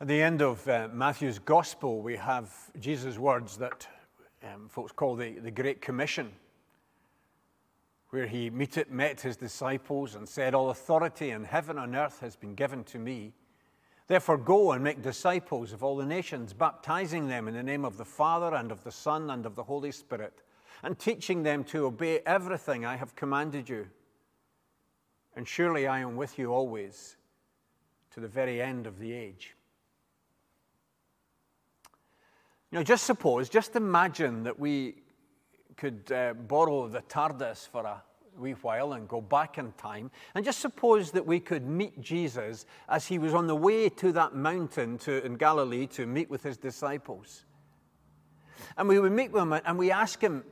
At the end of uh, Matthew's Gospel, we have Jesus' words that um, folks call the, the Great Commission, where he meet, met his disciples and said, All authority in heaven and earth has been given to me. Therefore, go and make disciples of all the nations, baptizing them in the name of the Father and of the Son and of the Holy Spirit, and teaching them to obey everything I have commanded you. And surely I am with you always to the very end of the age. You know, just suppose, just imagine that we could uh, borrow the TARDIS for a wee while and go back in time, and just suppose that we could meet Jesus as he was on the way to that mountain to, in Galilee to meet with his disciples. And we would meet with him and we ask him,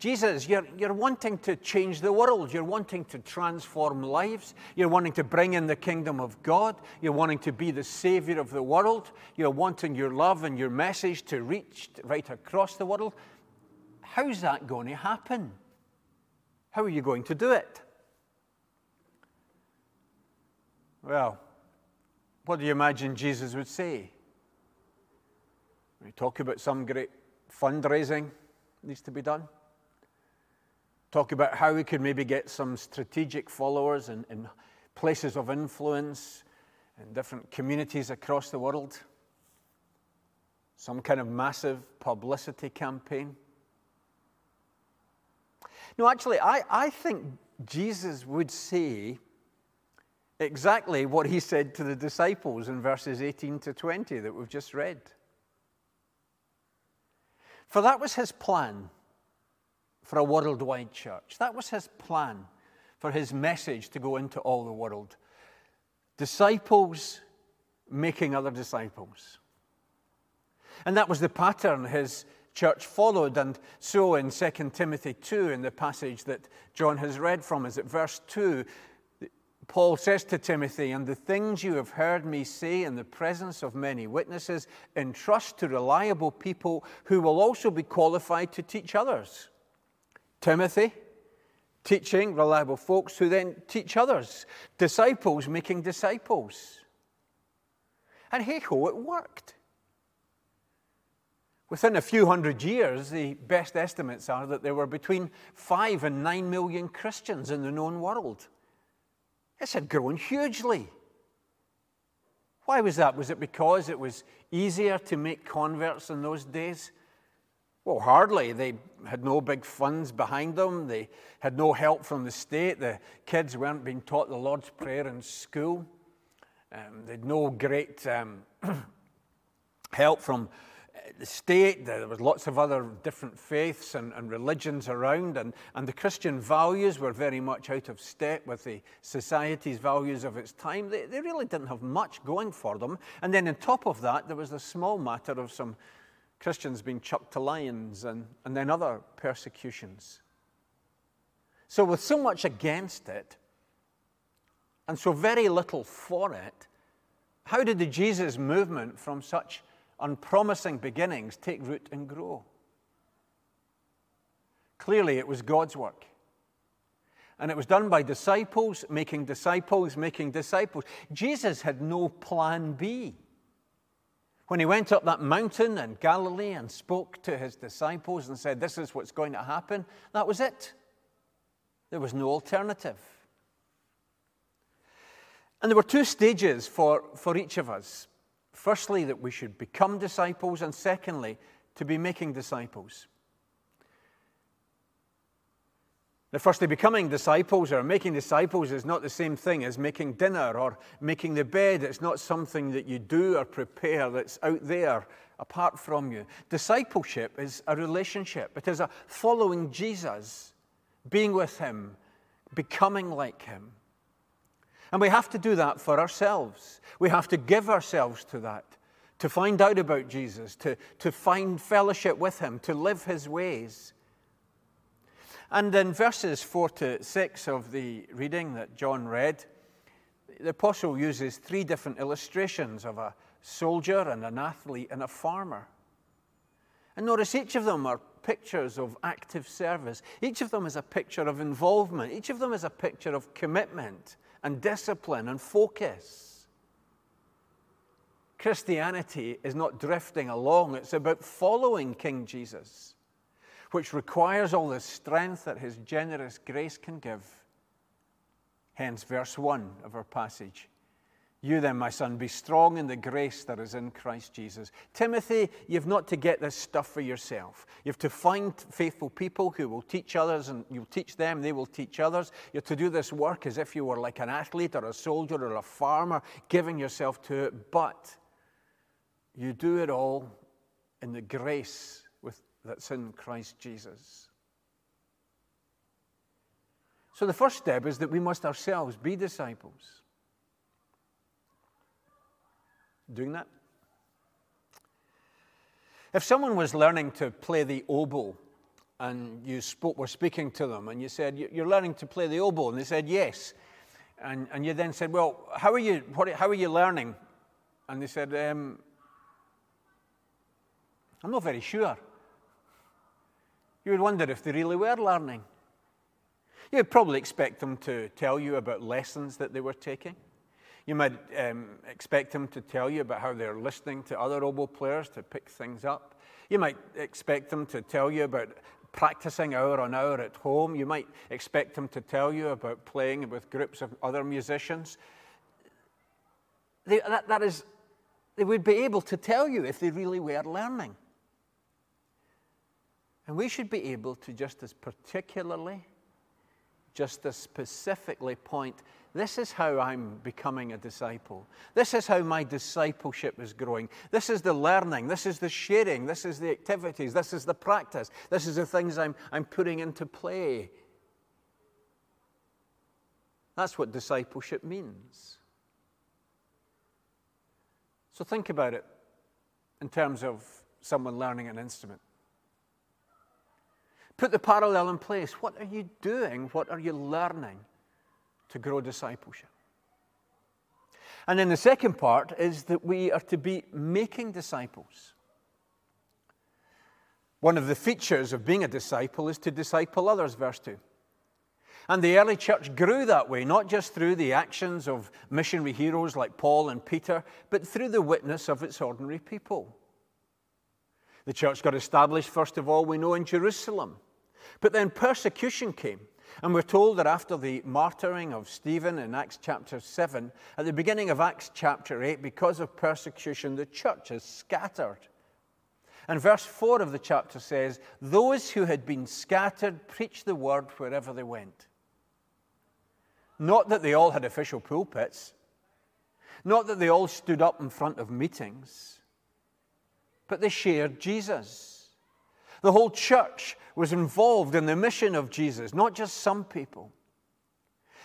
Jesus, you're, you're wanting to change the world. You're wanting to transform lives. You're wanting to bring in the kingdom of God. You're wanting to be the savior of the world. You're wanting your love and your message to reach right across the world. How's that going to happen? How are you going to do it? Well, what do you imagine Jesus would say? We talk about some great fundraising needs to be done talk about how we could maybe get some strategic followers in, in places of influence in different communities across the world. Some kind of massive publicity campaign. No, actually, I, I think Jesus would say exactly what he said to the disciples in verses 18 to 20 that we've just read. For that was his plan for a worldwide church. That was his plan for his message to go into all the world. Disciples making other disciples. And that was the pattern his church followed. And so in 2 Timothy 2, in the passage that John has read from us at verse 2, Paul says to Timothy, And the things you have heard me say in the presence of many witnesses, entrust to reliable people who will also be qualified to teach others. Timothy, teaching reliable folks who then teach others, disciples making disciples. And hey ho, it worked. Within a few hundred years, the best estimates are that there were between five and nine million Christians in the known world. This had grown hugely. Why was that? Was it because it was easier to make converts in those days? Well, hardly. They had no big funds behind them. They had no help from the state. The kids weren't being taught the Lord's Prayer in school. Um, they had no great um, help from uh, the state. There was lots of other different faiths and, and, religions around, and, and the Christian values were very much out of step with the society's values of its time. They, they really didn't have much going for them. And then, on top of that, there was the small matter of some Christians being chucked to lions and, and then other persecutions. So, with so much against it and so very little for it, how did the Jesus movement from such unpromising beginnings take root and grow? Clearly, it was God's work. And it was done by disciples making disciples making disciples. Jesus had no plan B. When he went up that mountain in Galilee and spoke to his disciples and said, This is what's going to happen, that was it. There was no alternative. And there were two stages for, for each of us. Firstly, that we should become disciples, and secondly, to be making disciples. Now, firstly, becoming disciples or making disciples is not the same thing as making dinner or making the bed. It's not something that you do or prepare that's out there apart from you. Discipleship is a relationship, it is a following Jesus, being with Him, becoming like Him. And we have to do that for ourselves. We have to give ourselves to that, to find out about Jesus, to, to find fellowship with Him, to live His ways. And in verses 4 to 6 of the reading that John read, the apostle uses three different illustrations of a soldier and an athlete and a farmer. And notice each of them are pictures of active service. Each of them is a picture of involvement. Each of them is a picture of commitment and discipline and focus. Christianity is not drifting along, it's about following King Jesus, which requires all the strength that his generous grace can give. Hence, verse 1 of our passage. You then, my son, be strong in the grace that is in Christ Jesus. Timothy, you've not to get this stuff for yourself. You have to find faithful people who will teach others, and you'll teach them, they will teach others. You have to do this work as if you were like an athlete or a soldier or a farmer, giving yourself to it. But you do it all in the grace that's in Christ Jesus. So the first step is that we must ourselves be disciples. Doing that? If someone was learning to play the oboe and you spoke, were speaking to them and you said, You're learning to play the oboe, and they said, Yes. And, and you then said, Well, how are you, what, how are you learning? And they said, um, I'm not very sure. You would wonder if they really were learning. You'd probably expect them to tell you about lessons that they were taking. You might um, expect them to tell you about how they're listening to other oboe players to pick things up. You might expect them to tell you about practicing hour on hour at home. You might expect them to tell you about playing with groups of other musicians. They, that, that is, they would be able to tell you if they really were learning. And we should be able to just as particularly, just as specifically point this is how I'm becoming a disciple. This is how my discipleship is growing. This is the learning. This is the sharing. This is the activities. This is the practice. This is the things I'm, I'm putting into play. That's what discipleship means. So think about it in terms of someone learning an instrument. Put the parallel in place. What are you doing? What are you learning to grow discipleship? And then the second part is that we are to be making disciples. One of the features of being a disciple is to disciple others, verse 2. And the early church grew that way, not just through the actions of missionary heroes like Paul and Peter, but through the witness of its ordinary people. The church got established, first of all, we know, in Jerusalem. But then persecution came. And we're told that after the martyring of Stephen in Acts chapter 7, at the beginning of Acts chapter 8, because of persecution, the church is scattered. And verse 4 of the chapter says, Those who had been scattered preached the word wherever they went. Not that they all had official pulpits, not that they all stood up in front of meetings, but they shared Jesus. The whole church was involved in the mission of Jesus, not just some people.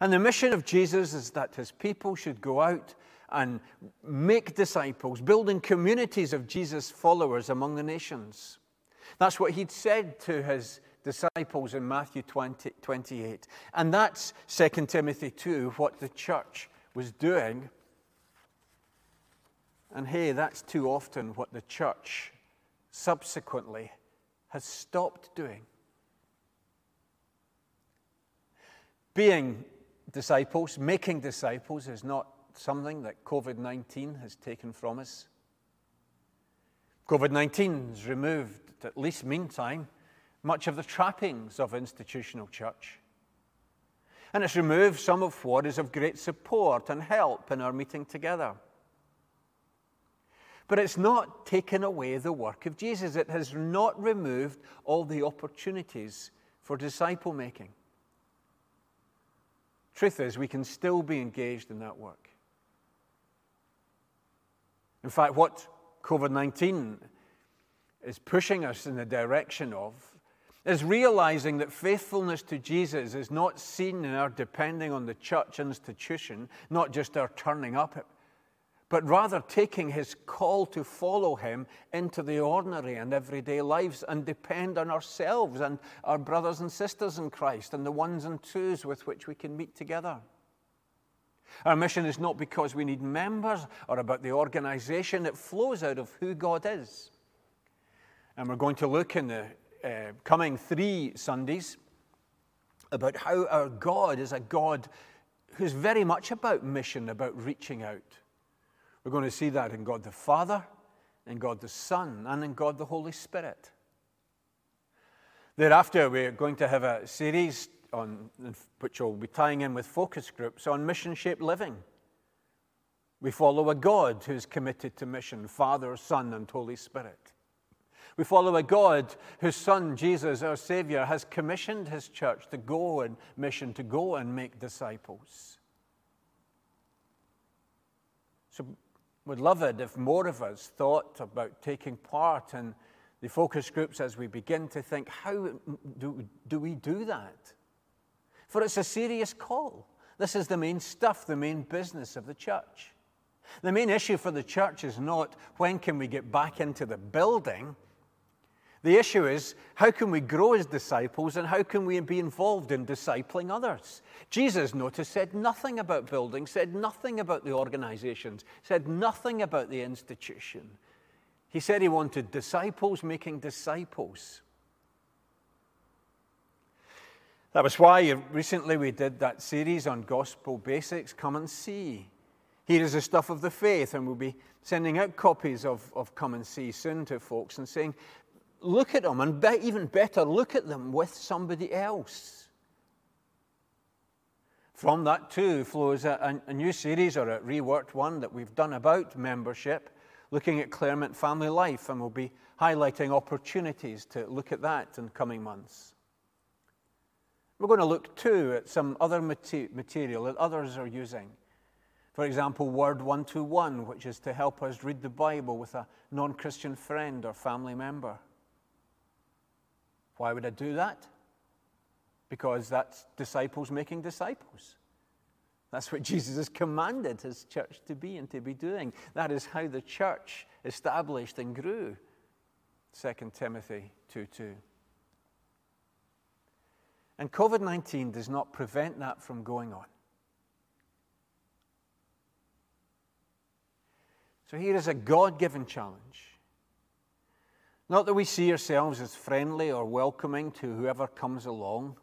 And the mission of Jesus is that his people should go out and make disciples, building communities of Jesus' followers among the nations. That's what he'd said to his disciples in Matthew 20, 28. And that's 2 Timothy 2, what the church was doing. And hey, that's too often what the church subsequently has stopped doing. Being disciples, making disciples, is not something that COVID 19 has taken from us. COVID 19 has removed, at least meantime, much of the trappings of institutional church. And it's removed some of what is of great support and help in our meeting together. But it's not taken away the work of Jesus. It has not removed all the opportunities for disciple making. Truth is, we can still be engaged in that work. In fact, what COVID 19 is pushing us in the direction of is realizing that faithfulness to Jesus is not seen in our depending on the church institution, not just our turning up but rather taking his call to follow him into the ordinary and everyday lives and depend on ourselves and our brothers and sisters in Christ and the ones and twos with which we can meet together. Our mission is not because we need members or about the organization, it flows out of who God is. And we're going to look in the uh, coming three Sundays about how our God is a God who's very much about mission, about reaching out. We're going to see that in God the Father, in God the Son, and in God the Holy Spirit. Thereafter, we're going to have a series on, which will be tying in with focus groups on mission shaped living. We follow a God who's committed to mission Father, Son, and Holy Spirit. We follow a God whose Son, Jesus, our Savior, has commissioned his church to go and mission, to go and make disciples. So, would love it if more of us thought about taking part in the focus groups as we begin to think, how do, do we do that? For it's a serious call. This is the main stuff, the main business of the church. The main issue for the church is not when can we get back into the building. The issue is how can we grow as disciples and how can we be involved in discipling others? Jesus, notice, said nothing about buildings, said nothing about the organizations, said nothing about the institution. He said he wanted disciples making disciples. That was why recently we did that series on gospel basics. Come and see. Here is the stuff of the faith, and we'll be sending out copies of, of Come and See soon to folks and saying, look at them, and be, even better, look at them with somebody else. From that, too, flows a, a, new series or a reworked one that we've done about membership, looking at Claremont family life, and we'll be highlighting opportunities to look at that in coming months. We're going to look, too, at some other material that others are using. For example, Word 121, which is to help us read the Bible with a non Christian friend or family member. Why would I do that? Because that's disciples making disciples. That's what Jesus has commanded his church to be and to be doing. That is how the church established and grew. 2 Timothy 2 2. And COVID 19 does not prevent that from going on. So here is a God given challenge. Not that we see ourselves as friendly or welcoming to whoever comes along,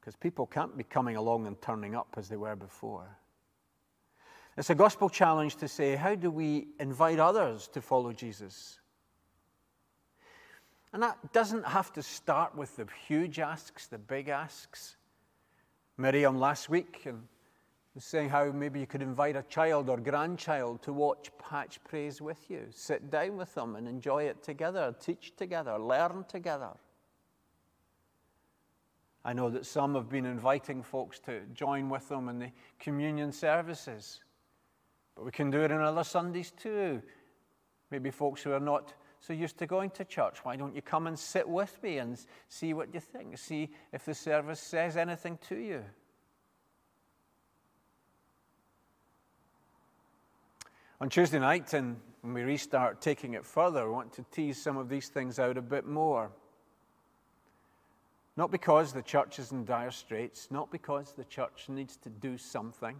because people can't be coming along and turning up as they were before. It's a gospel challenge to say, how do we invite others to follow Jesus? And that doesn't have to start with the huge asks, the big asks. Miriam last week and was saying how maybe you could invite a child or grandchild to watch Patch Praise with you. Sit down with them and enjoy it together, teach together, learn together. I know that some have been inviting folks to join with them in the communion services, but we can do it on other Sundays too. Maybe folks who are not so used to going to church, why don't you come and sit with me and see what you think? See if the service says anything to you. On Tuesday night, and when we restart taking it further, we want to tease some of these things out a bit more. Not because the church is in dire straits, not because the church needs to do something,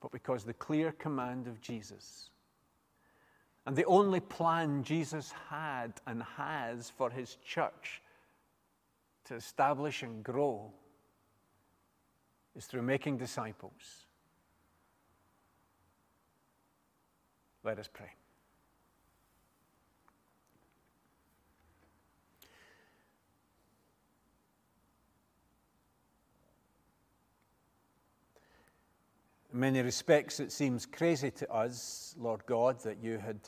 but because the clear command of Jesus and the only plan Jesus had and has for his church to establish and grow is through making disciples Let us pray. In many respects, it seems crazy to us, Lord God, that you had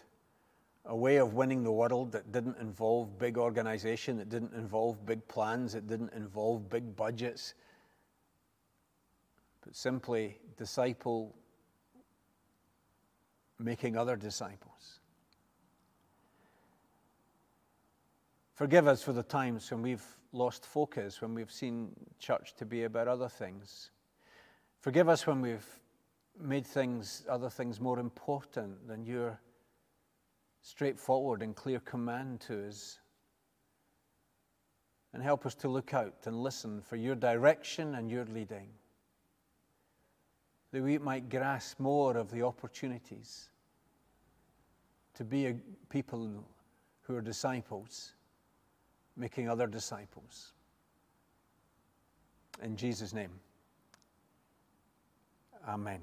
a way of winning the world that didn't involve big organization, that didn't involve big plans, that didn't involve big budgets, but simply disciple making other disciples. Forgive us for the times when we've lost focus, when we've seen church to be about other things. Forgive us when we've made things, other things more important than your straightforward and clear command to us. And help us to look out and listen for your direction and your leading that we might grasp more of the opportunities to be a people who are disciples, making other disciples. In Jesus' name, amen.